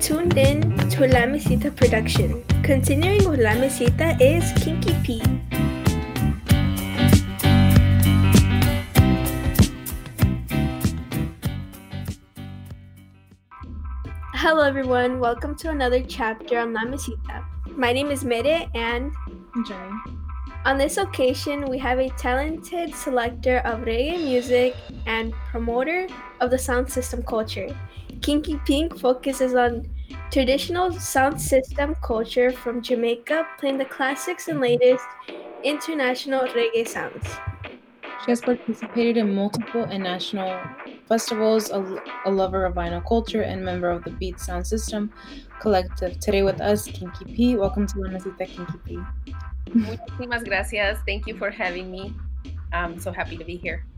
tuned in to La Mesita production. Continuing with La Mesita is Kinky P. Hello, everyone. Welcome to another chapter on La Mesita. My name is Mere, and Jenny. on this occasion, we have a talented selector of reggae music and promoter of the sound system culture. Kinky Pink focuses on traditional sound system culture from Jamaica, playing the classics and latest international reggae sounds. She has participated in multiple and national festivals, a, a lover of vinyl culture, and member of the Beat Sound System Collective. Today with us, Kinky P. Welcome to La Mesita, Kinky P. Muchísimas gracias. Thank you for having me. I'm so happy to be here.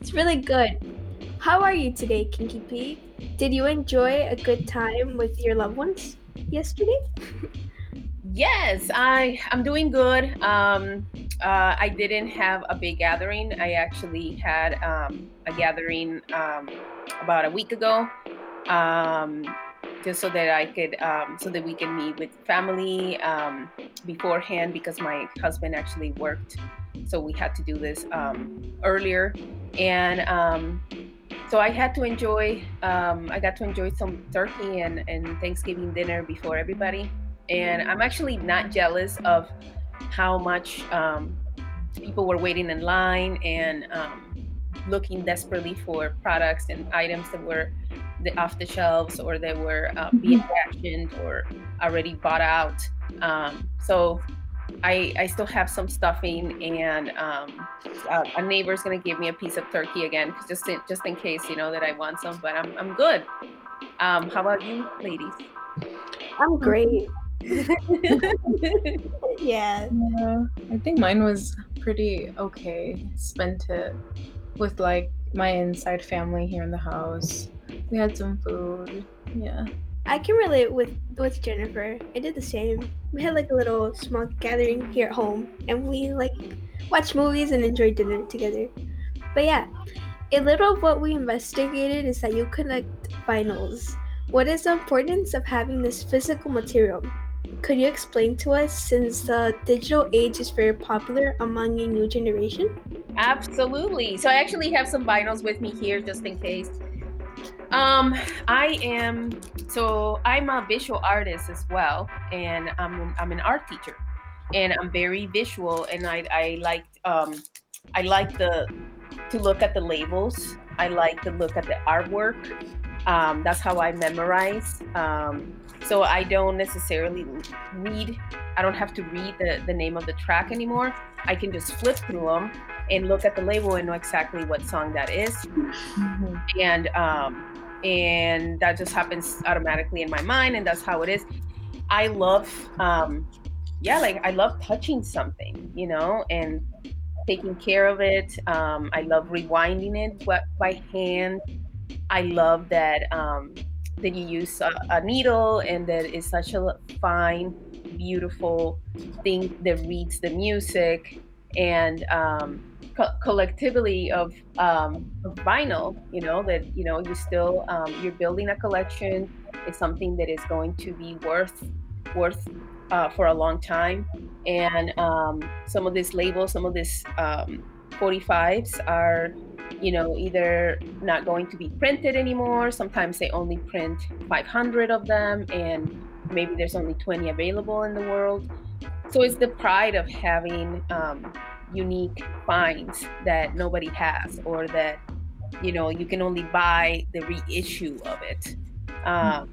It's really good. How are you today, Kinky P? Did you enjoy a good time with your loved ones yesterday? Yes, I I'm doing good. Um, uh, I didn't have a big gathering. I actually had um, a gathering um, about a week ago, um, just so that I could um, so that we can meet with family um, beforehand because my husband actually worked, so we had to do this earlier, and um, so I had to enjoy. Um, I got to enjoy some turkey and, and Thanksgiving dinner before everybody, and I'm actually not jealous of how much um, people were waiting in line and um, looking desperately for products and items that were the, off the shelves or that were uh, being rationed or already bought out. Um, so I, I still have some stuffing, and um, uh, a neighbor's gonna give me a piece of turkey again, just in, just in case, you know, that I want some. But I'm I'm good. Um, how about you, ladies? I'm great. yeah. Yeah, I think mine was pretty okay. Spent it with like my inside family here in the house. We had some food. Yeah. I can relate with with Jennifer. I did the same. We had like a little small gathering here at home, and we like watched movies and enjoyed dinner together. But yeah, a little of what we investigated is that you collect vinyls. What is the importance of having this physical material? Could you explain to us since the digital age is very popular among a new generation? Absolutely. So I actually have some vinyls with me here, just in case. Um, I am so I'm a visual artist as well, and I'm I'm an art teacher, and I'm very visual, and I I like um I like the to look at the labels. I like to look at the artwork. Um, that's how I memorize. Um, so I don't necessarily read. I don't have to read the the name of the track anymore. I can just flip through them and look at the label and know exactly what song that is. Mhm. and um and that just happens automatically in my mind and that's how it is. I love um yeah like i love touching something you know and taking care of it. Um i love rewinding it by, hand. I love that um that you use a, a needle and that is such a fine beautiful thing that reads the music. And um co- collectivity of, um, of vinyl you know that you know you still um, you're building a collection. It's something that is going to be worth worth uh, for a long time. And um, some of these labels some of these um, 45s are you know either not going to be printed anymore. Sometimes they only print 500 of them and maybe there's only 20 available in the world. So it's the pride of having um, unique finds that nobody has or that you know you can only buy the reissue of it. Um,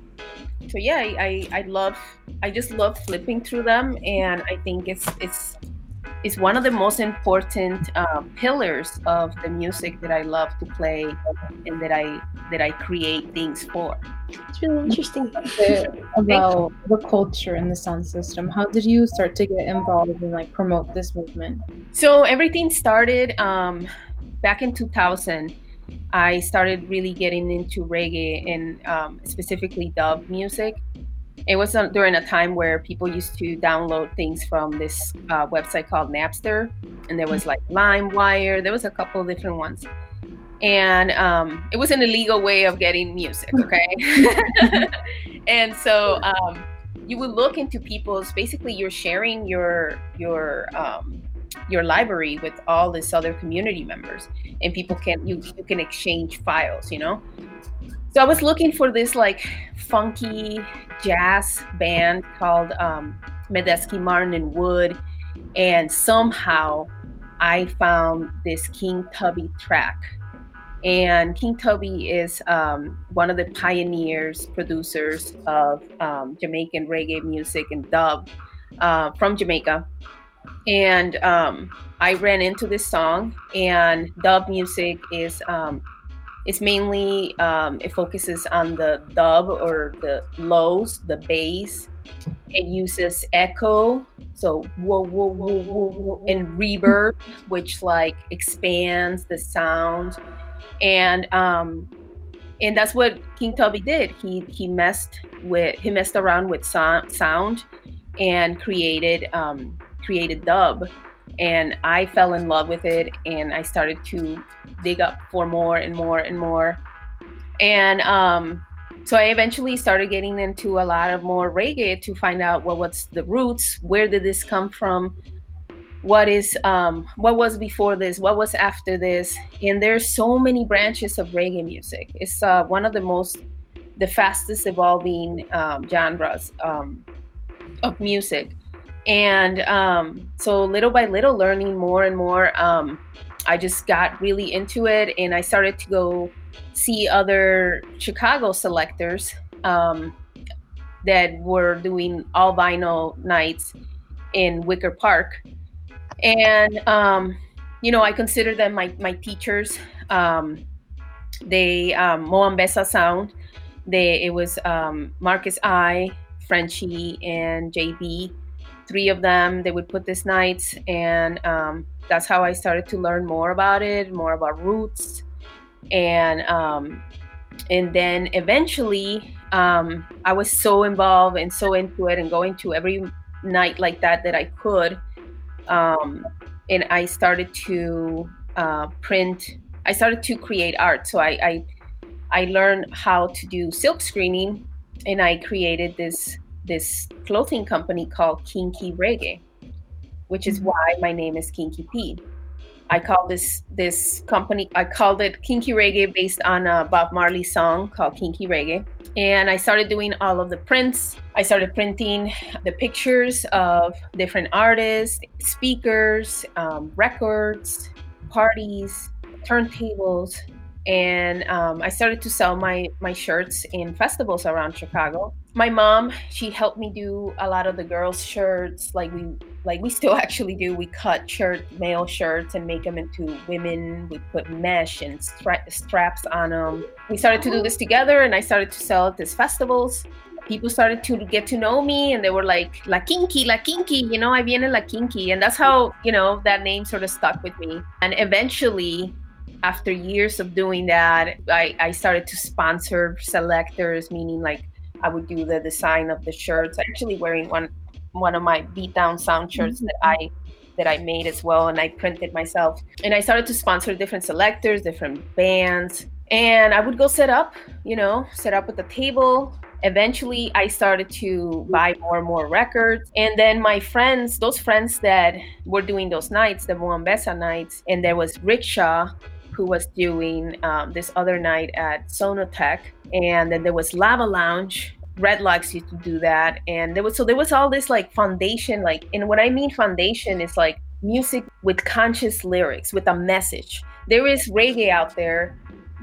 so yeah I, I i love i just love flipping through them and i think it's it's it's one of the most important um, pillars of the music that i love to play and that i that i create things for It's really interesting. about the culture and the sound system. How did you start to get involved and like promote this movement? So everything started um, back in 2000. I started really getting into reggae and um, specifically dub music. It was during a time where people used to download things from this uh, website called Napster, and there was like LimeWire. There was a couple of different ones, and um, it was an illegal way of getting music. Okay, and so um, you would look into people's. Basically, you're sharing your your um, your library with all these other community members, and people can you you can exchange files. You know. So I was looking for this like funky jazz band called um, Medeski Martin and Wood, and somehow I found this King Tubby track and King Tubby is um, one of the pioneers, producers of um, Jamaican reggae music and dub uh, from Jamaica. And um, I ran into this song, and dub music is um, it's mainly um, it focuses on the dub or the lows, the bass. It uses echo, so whoa, whoa, whoa, whoa, whoa, and reverb, which like expands the sound and um, and that's what King Tubby did. He he messed with he messed around with so- sound and created um, created dub, and I fell in love with it, and I started to dig up for more and more and more, and um, so I eventually started getting into a lot of more reggae to find out well what's the roots, where did this come from, what is um, what was before this what was after this. And there's so many branches of reggae music. It's uh, one of the most the fastest evolving um, genres um, of music and um, so little by little learning more and more um, i just got really into it and i started to go see other chicago selectors um, that were doing all vinyl nights in wicker park and um, you know, I consider them my my teachers. Um, they um, Moambesa Sound. They it was um, Marcus I, Frenchie, and JB. Three of them. They would put this nights, and um, that's how I started to learn more about it, more about roots, and um, and then eventually um, I was so involved and so into it, and going to every night like that that I could um, and I started to uh, print. I started to create art. So I, I I learned how to do silk screening, and I created this this clothing company called Kinky Reggae, which is mm-hmm. why my name is Kinky P. I call this this company. I called it Kinky Reggae based on a Bob Marley song called Kinky Reggae and I started doing all of the prints. I started printing the pictures of different artists, speakers, um, records, parties, turntables, and um, I started to sell my my shirts in festivals around Chicago. My mom, she helped me do a lot of the girls' shirts, like we like we still actually do. We cut shirt male shirts and make them into women. We put mesh and stra- straps on them. We started to do this together, and I started to sell at these festivals. People started to get to know me, and they were like, "La Kinky, La Kinky," you know, I viene La Kinky, and that's how you know that name sort of stuck with me. And eventually, after years of doing that, I, I started to sponsor selectors, meaning like I would do the design of the shirts. Actually, wearing one one of my Beatdown Sound shirts mm-hmm. that I that I made as well, and I printed myself. And I started to sponsor different selectors, different bands, and I would go set up, you know, set up at the table. Eventually, I started to buy more and more records. And then my friends, those friends that were doing those nights, the Moambesa nights, and there was Rickshaw, who was doing um, this other night at Sonotheque, and then there was Lava Lounge. Redlocks used to do that, and there was so there was all this like foundation, like, and what I mean foundation is like music with conscious lyrics, with a message. There is reggae out there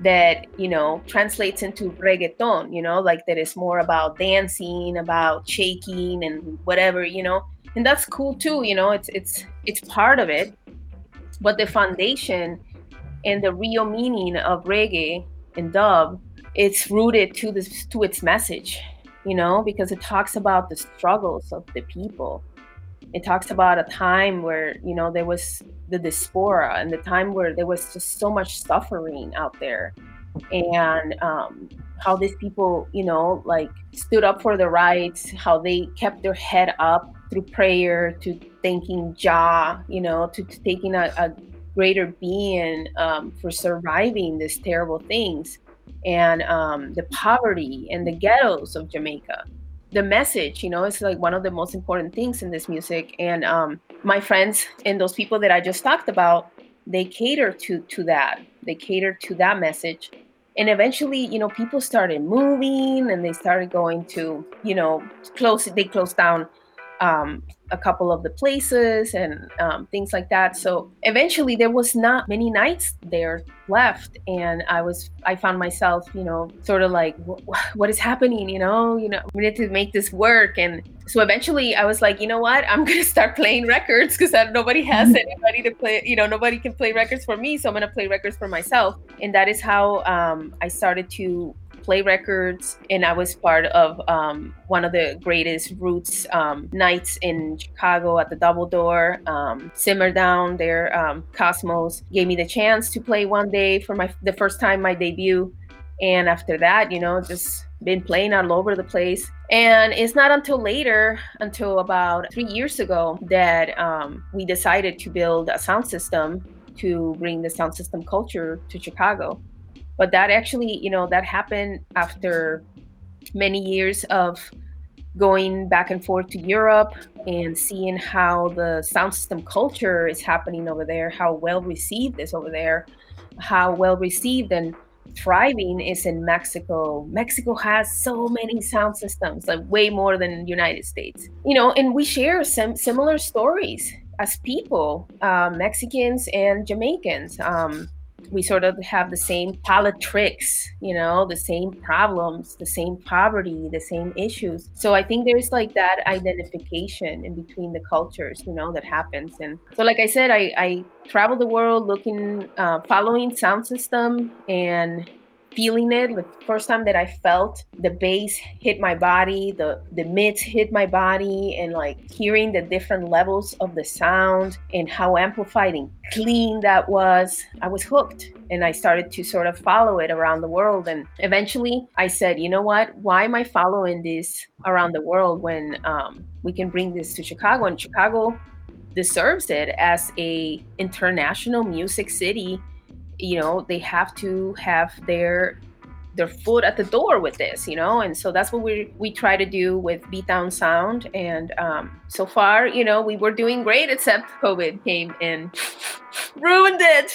that you know translates into reggaeton, you know, like that is more about dancing, about shaking, and whatever, you know, and that's cool too, you know. It's it's it's part of it, but the foundation and the real meaning of reggae and dub it's rooted to this to its message you know because it talks about the struggles of the people. It talks about a time where you know there was the diaspora and the time where there was just so much suffering out there. And um, how these people you know like stood up for their rights how they kept their head up through prayer to thanking jah you know to, to taking a, a greater being um, for surviving these terrible things and um, the poverty and the ghettos of Jamaica. The message, you know, is like one of the most important things in this music. And um, my friends and those people that I just talked about, they cater to to that. They cater to that message. And eventually, you know, people started moving and they started going to, you know, close. They closed down um, a couple of the places and um, things like that. So eventually, there was not many nights there left, and I was I found myself, you know, sort of like, what is happening? You know, you know, we need to make this work. And so eventually, I was like, you know what, I'm gonna start playing records because nobody has anybody to play. You know, nobody can play records for me, so I'm gonna play records for myself. And that is how um, I started to play records, and I was part of um, one of the greatest roots um, nights in Chicago at the Double Door. Um, Simmer Down there, um, Cosmos gave me the chance to play one day for my the first time my debut, and after that, you know, just been playing all over the place. And it's not until later, until about three years ago, that um, we decided to build a sound system to bring the sound system culture to Chicago. But that actually you know that happened after many years of going back and forth to Europe and seeing how the sound system culture is happening over there, how well received is over there, how well received and thriving is in Mexico. Mexico has so many sound systems, like way more than United States. You know, and we share some similar stories as people, uh, Mexicans and Jamaicans. Um, we sort of have the same politics, you know, the same problems, the same poverty, the same issues. So I think there's like that identification in between the cultures, you know, that happens. And so, like I said, I, I travel the world looking, uh, following sound system and feeling it the first time that i felt the bass hit my body the the mids hit my body and like hearing the different levels of the sound and how amplified and clean that was i was hooked. And i started to sort of follow it around the world. And eventually i said you know what? Why am i following this around the world when um, we can bring this to chicago? And chicago deserves it as a international music city you know they have to have their their foot at the door with this you know? And so that's what we we try to do with Beatdown Sound. And um, so far you know we were doing great except covid came and ruined it.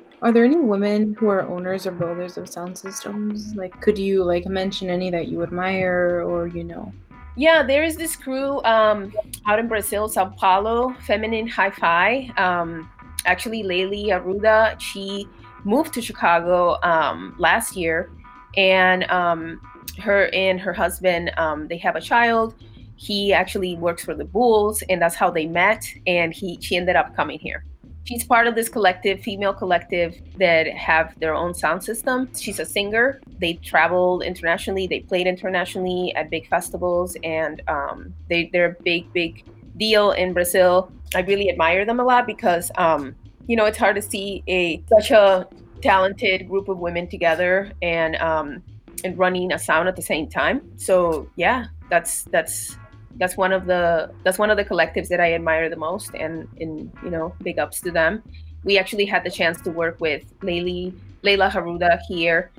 Are there any women who are owners or builders of sound systems? Like could you like mention any that you admire or you know? Yeah, there is this crew um, out in Brazil, Sao Paulo, Feminine Hi-Fi. Um, actually Laylee Arruda, she moved to Chicago um, last year, and um, her and her husband um, they have a child. He actually works for the Bulls, and that's how they met. And he she ended up coming here. She's part of this collective, female collective that have their own sound system. She's a singer. They traveled internationally. They played internationally at big festivals, and um, they they're big big deal in Brazil. I really admire them a lot because um, you know it's hard to see a such a talented group of women together and um, and running a sound at the same time. So yeah, that's that's that's one of the that's one of the collectives that I admire the most, and in you know big ups to them. We actually had the chance to work with Laylee Layla Haruda here.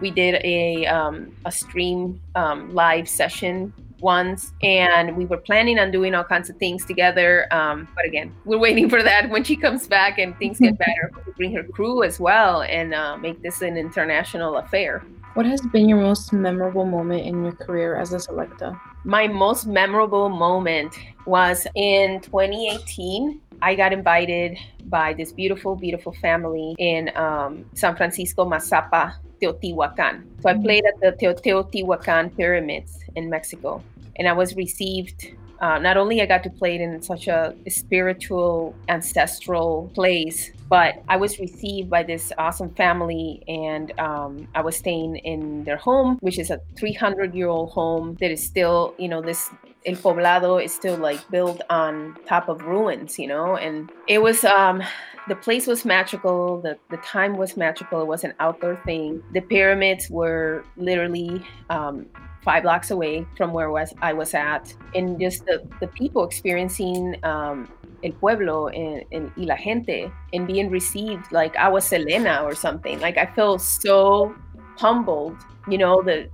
We did a um, a stream um, live session once and we were planning on doing all kinds of things together um, but again we're waiting for that when she comes back and things get better bring her crew as well and uh, make this an international affair. What has been your most memorable moment in your career as a selecta? My most memorable moment was in 2018 I got invited by this beautiful, beautiful family in um, San Francisco, Mazapa, Teotihuacan. So I played at the Teotihuacan pyramids in Mexico and I was received. Uh, not only I got to play it in such a spiritual, ancestral place, but I was received by this awesome family, and um, I was staying in their home, which is a 300 year old home that is still, you know, this El Poblado is still like built on top of ruins, you know, and it was um the place was magical the, the time was magical it was an outdoor thing the pyramids were literally um, five blocks away from where was I was at, and just the, the people experiencing um, el pueblo and, and y la gente and being received like I was Selena or something. Like I felt so humbled. You know, the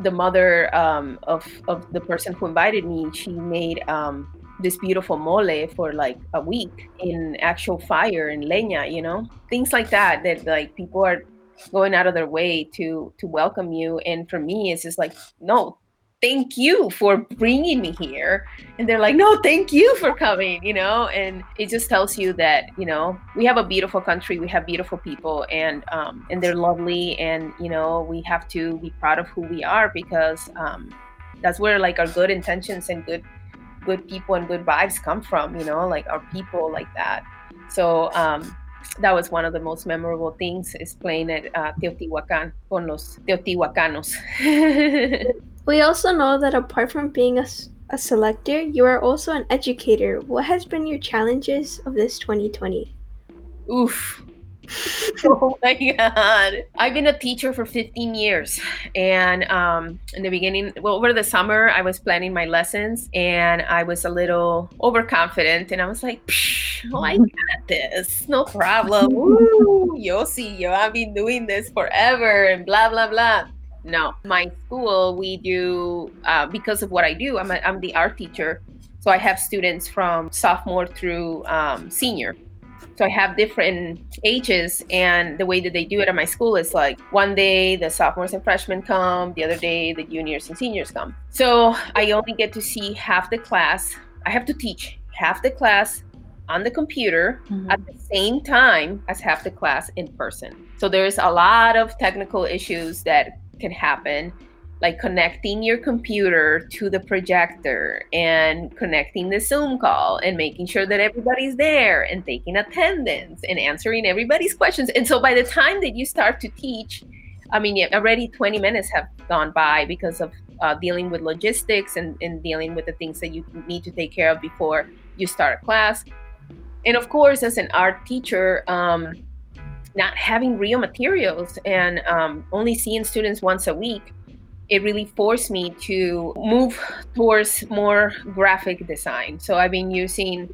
the mother um, of of the person who invited me, she made um, this beautiful mole for like a week in actual fire and leña. You know, things like that. That like people are going out of their way to to welcome you. And for me, it's just like no, thank you for bringing me here. And they're like no thank you for coming you know? And it just tells you that you know we have a beautiful country we have beautiful people and um, and they're lovely and you know we have to be proud of who we are because um, that's where like our good intentions and good good people and good vibes come from you know like our people like that. So um, that was one of the most memorable things is playing at uh, Teotihuacan con los Teotihuacanos. We also know that apart from being a, a selector, you are also an educator. What has been your challenges of this 2020? Oof. Oh my god i've been a teacher for 15 years and um in the beginning well over the summer i was planning my lessons and i was a little overconfident and i was like oh i got this no problem Woo, you'll see yo i've been doing this forever and blah blah blah no, my school, we do, uh, because of what I do, I'm, a, I'm the art teacher. So I have students from sophomore through um, senior. So I have different ages, and the way that they do it at my school is like one day the sophomores and freshmen come, the other day the juniors and seniors come. So I only get to see half the class. I have to teach half the class on the computer mm-hmm. at the same time as half the class in person. So there's a lot of technical issues that can happen like connecting your computer to the projector and connecting the Zoom call and making sure that everybody's there and taking attendance and answering everybody's questions. And so by the time that you start to teach, I mean, already 20 minutes have gone by because of uh, dealing with logistics and, and dealing with the things that you need to take care of before you start a class. And of course, as an art teacher, um, not having real materials and um, only seeing students once a week, it really forced me to move towards more graphic design. So I've been using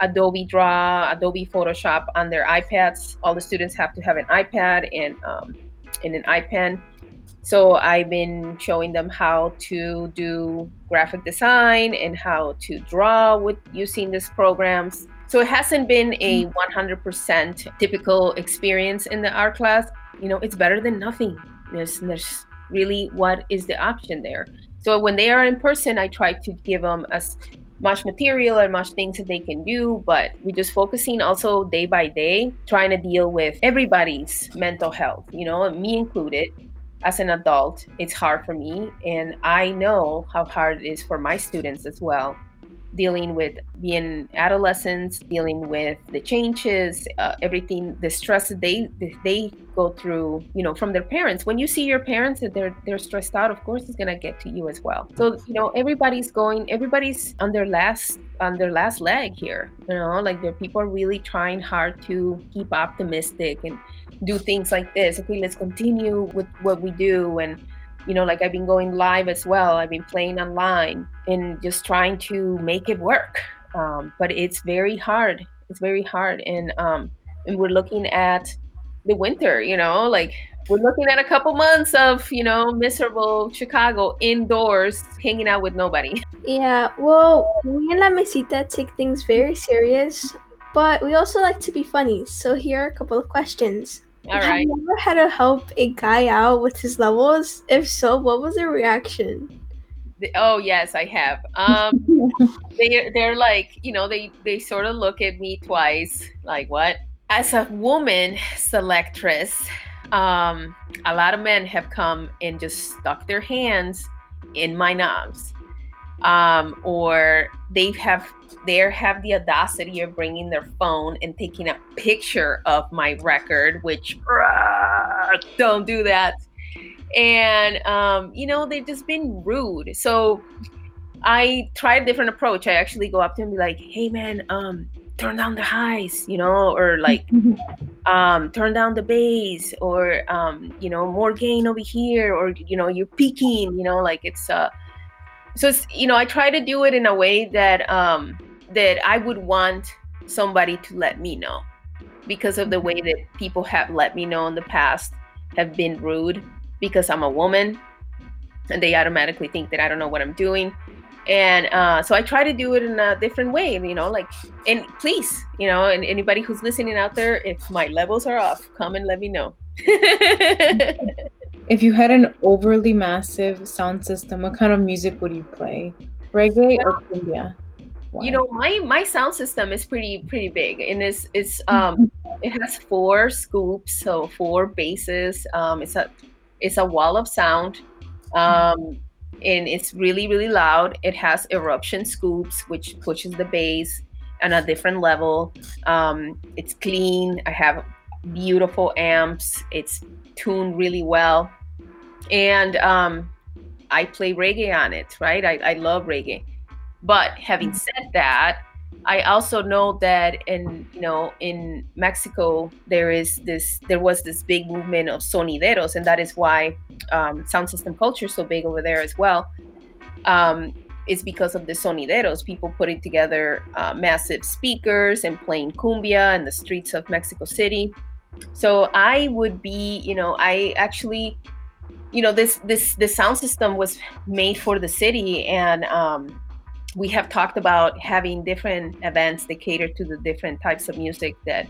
Adobe Draw, Adobe Photoshop on their iPads. All the students have to have an iPad and um, and an iPad. So I've been showing them how to do graphic design and how to draw with using these programs. So it hasn't been a 100% mm. typical experience in the art class. You know, it's better than nothing. There's, there's really what is the option there. So when they are in person, I try to give them as much material and much things that they can do, but we're just focusing also day by day, trying to deal with everybody's mental health, you know, me included. As an adult, it's hard for me, and I know how hard it is for my students as well dealing with being adolescents, dealing with the changes, uh, everything, the stress that they they go through, you know, from their parents. When you see your parents that they're they're stressed out, of course, it's gonna get to you as well. So you know, everybody's going, everybody's on their last on their last leg here. You know, like the people are really trying hard to keep optimistic and do things like this. Okay, let's continue with what we do and you know like i've been going live as well. I've been playing online and just trying to make it work. Um, but it's very hard. It's very hard. And um, and we're looking at the winter you know like we're looking at a couple months of you know miserable chicago indoors hanging out with nobody. Yeah well we in la mesita take things very serious but we also like to be funny. So here are a couple of questions all right. Have you ever had to help a guy out with his levels? If so, what was their reaction? Oh yes, I have. Um, they they're like you know they they sort of look at me twice, like what? As a woman selectress, um, a lot of men have come and just stuck their hands in my knobs, um, or they have they have the audacity of bringing their phone and taking a picture of my record, which uh, don't do that. And um, you know, they've just been rude. So I tried a different approach. I actually go up to him and be like, "Hey, man, um, turn down the highs," you know, or like, um, turn down the bass, or um, you know, more gain over here, or you know, you're peaking, you know, like it's uh. So it's, you know, I try to do it in a way that um, that I would want somebody to let me know because of the way that people have let me know in the past have been rude because I'm a woman and they automatically think that I don't know what I'm doing. And uh, so I try to do it in a different way, you know, like, and please, you know, and anybody who's listening out there, if my levels are off, come and let me know. if you had an overly massive sound system, what kind of music would you play? Reggae or cumbia? Why? You know, my my sound system is pretty pretty big, and it's it's um it has four scoops, so four basses. Um, it's a it's a wall of sound. Um, and it's really really loud it has eruption scoops which pushes the bass on a different level um, it's clean i have beautiful amps it's tuned really well and um, i play reggae on it right I, I love reggae but having said that I also know that in you know in Mexico there is this there was this big movement of sonideros, and that is why um, sound system culture is so big over there as well. Um, is because of the sonideros, people putting together uh, massive speakers and playing cumbia in the streets of Mexico City. So I would be, you know, I actually, you know, this this this sound system was made for the city, and um, we have talked about having different events that cater to the different types of music that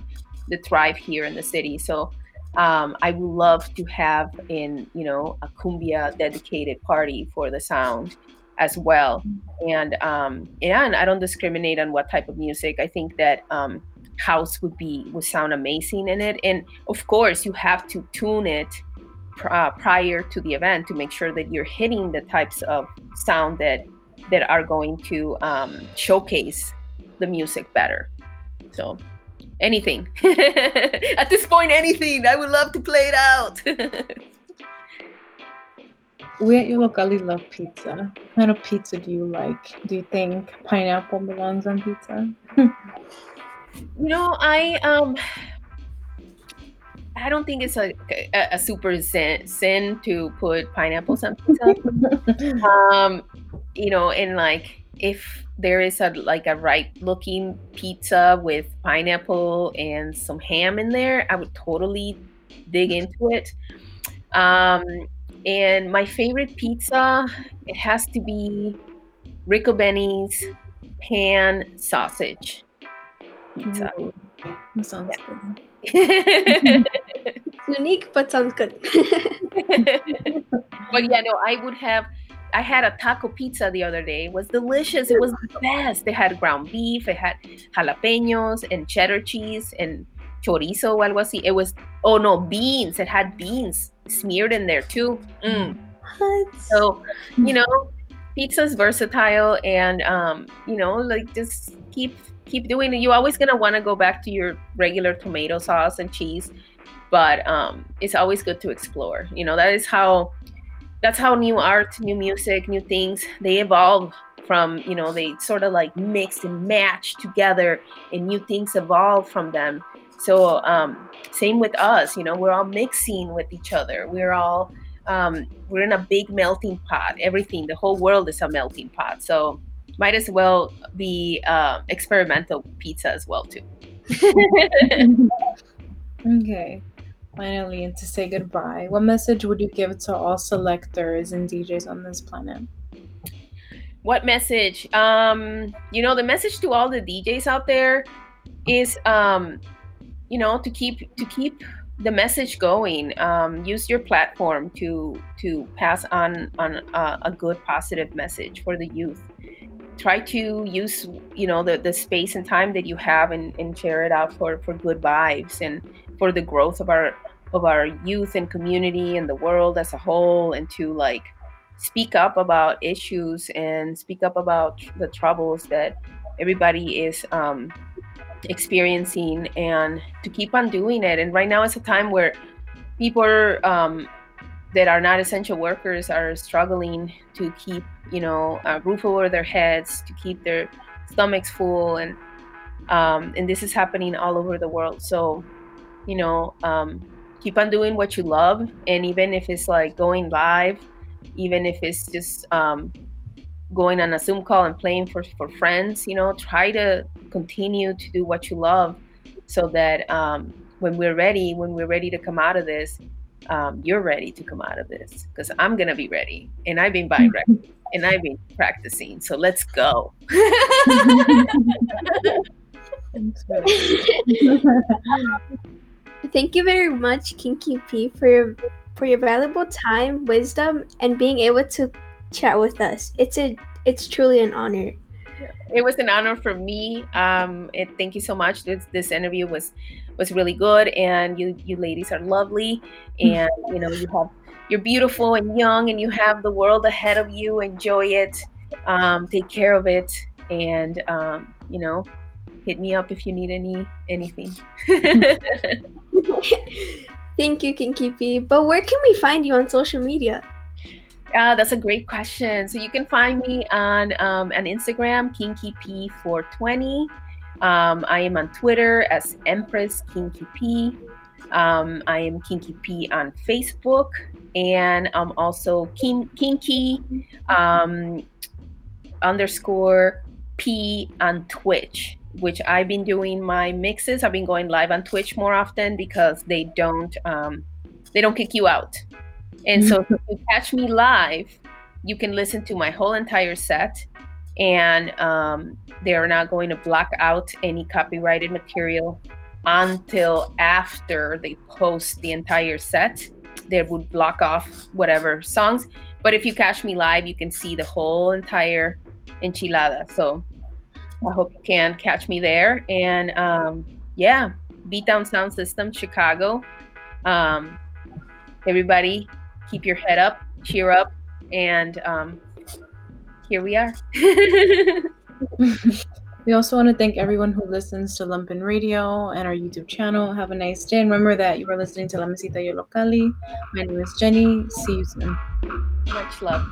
that thrive here in the city. So um, I would love to have in you know a cumbia dedicated party for the sound as well. And um, and I don't discriminate on what type of music. I think that um, house would be would sound amazing in it. And of course, you have to tune it uh, prior to the event to make sure that you're hitting the types of sound that that are going to um, showcase the music better. So anything at this point, anything. I would love to play it out. we at Yollocalli love pizza. What kind of pizza do you like? Do you think pineapple belongs on pizza? you know, I um I don't think it's a, a, a super sin, sin to put pineapples on pizza. um, you know, and like if there is a like a right looking pizza with pineapple and some ham in there, I would totally dig into it. Um, and my favorite pizza, it has to be Ricobene's pan sausage pizza. Ooh, that sounds yeah. good. Unique, but sounds good. but yeah, no, I would have. I had a taco pizza the other day. It was delicious. It was the best. They had ground beef. It had jalapenos and cheddar cheese and chorizo o algo así. It was oh no beans. It had beans smeared in there too. Mm. So you know, pizza's versatile and um, you know, like just keep keep doing it. You're always gonna want to go back to your regular tomato sauce and cheese, but um, it's always good to explore. You know, that is how that's how new art, new music, new things they evolve from. You know, they sort of like mix and match together, and new things evolve from them. So um, same with us. You know, we're all mixing with each other. We're all um, we're in a big melting pot. Everything, the whole world is a melting pot. So might as well be uh, experimental pizza as well too. okay. Finally, and to say goodbye, what message would you give to all selectors and DJs on this planet? What message? Um, you know, the message to all the DJs out there is um, you know, to keep to keep the message going. Um, use your platform to to pass on on a, a good positive message for the youth try to use you know the, the space and time that you have and, and share it out for for good vibes and for the growth of our of our youth and community and the world as a whole and to like speak up about issues and speak up about the troubles that everybody is um, experiencing and to keep on doing it. And right now it's a time where people are um, that are not essential workers are struggling to keep you know a roof over their heads to keep their stomachs full and um, and this is happening all over the world. So you know um, keep on doing what you love and even if it's like going live even if it's just um, going on a Zoom call and playing for, for friends, you know, try to continue to do what you love so that um, when we're ready, when we're ready to come out of this, um, you're ready to come out of this because I'm gonna be ready, and I've been buying records and I've been practicing. So let's go. Thank you very much, Kinky P, for your for your valuable time, wisdom, and being able to chat with us. It's a it's truly an honor. It was an honor for me. Um, it, thank you so much. This this interview was was really good, and you you ladies are lovely, and you know you have you're beautiful and young, and you have the world ahead of you. Enjoy it, um, take care of it, and um, you know, hit me up if you need any anything. Thank you, Kinky P. But where can we find you on social media? Uh, that's a great question. So you can find me on um, on Instagram, Kinky P420. Um, I am on Twitter as Empress Kinky P. Um, I am Kinky P on Facebook, and I'm also kin- Kinky um, underscore P on Twitch, which I've been doing my mixes. I've been going live on Twitch more often because they don't um, they don't kick you out. And so if you catch me live, you can listen to my whole entire set and um, they're not going to block out any copyrighted material until after they post the entire set. They would block off whatever songs. But if you catch me live, you can see the whole entire enchilada. So I hope you can catch me there. And um, yeah, Beatdown Sound System, Chicago. Um, everybody, keep your head up, cheer up, and um, here we are. we also want to thank everyone who listens to Lumpen Radio and our YouTube channel. Have a nice day. And remember that you are listening to La Mesita Yollocalli. My name is Jenny. See you soon. Much love.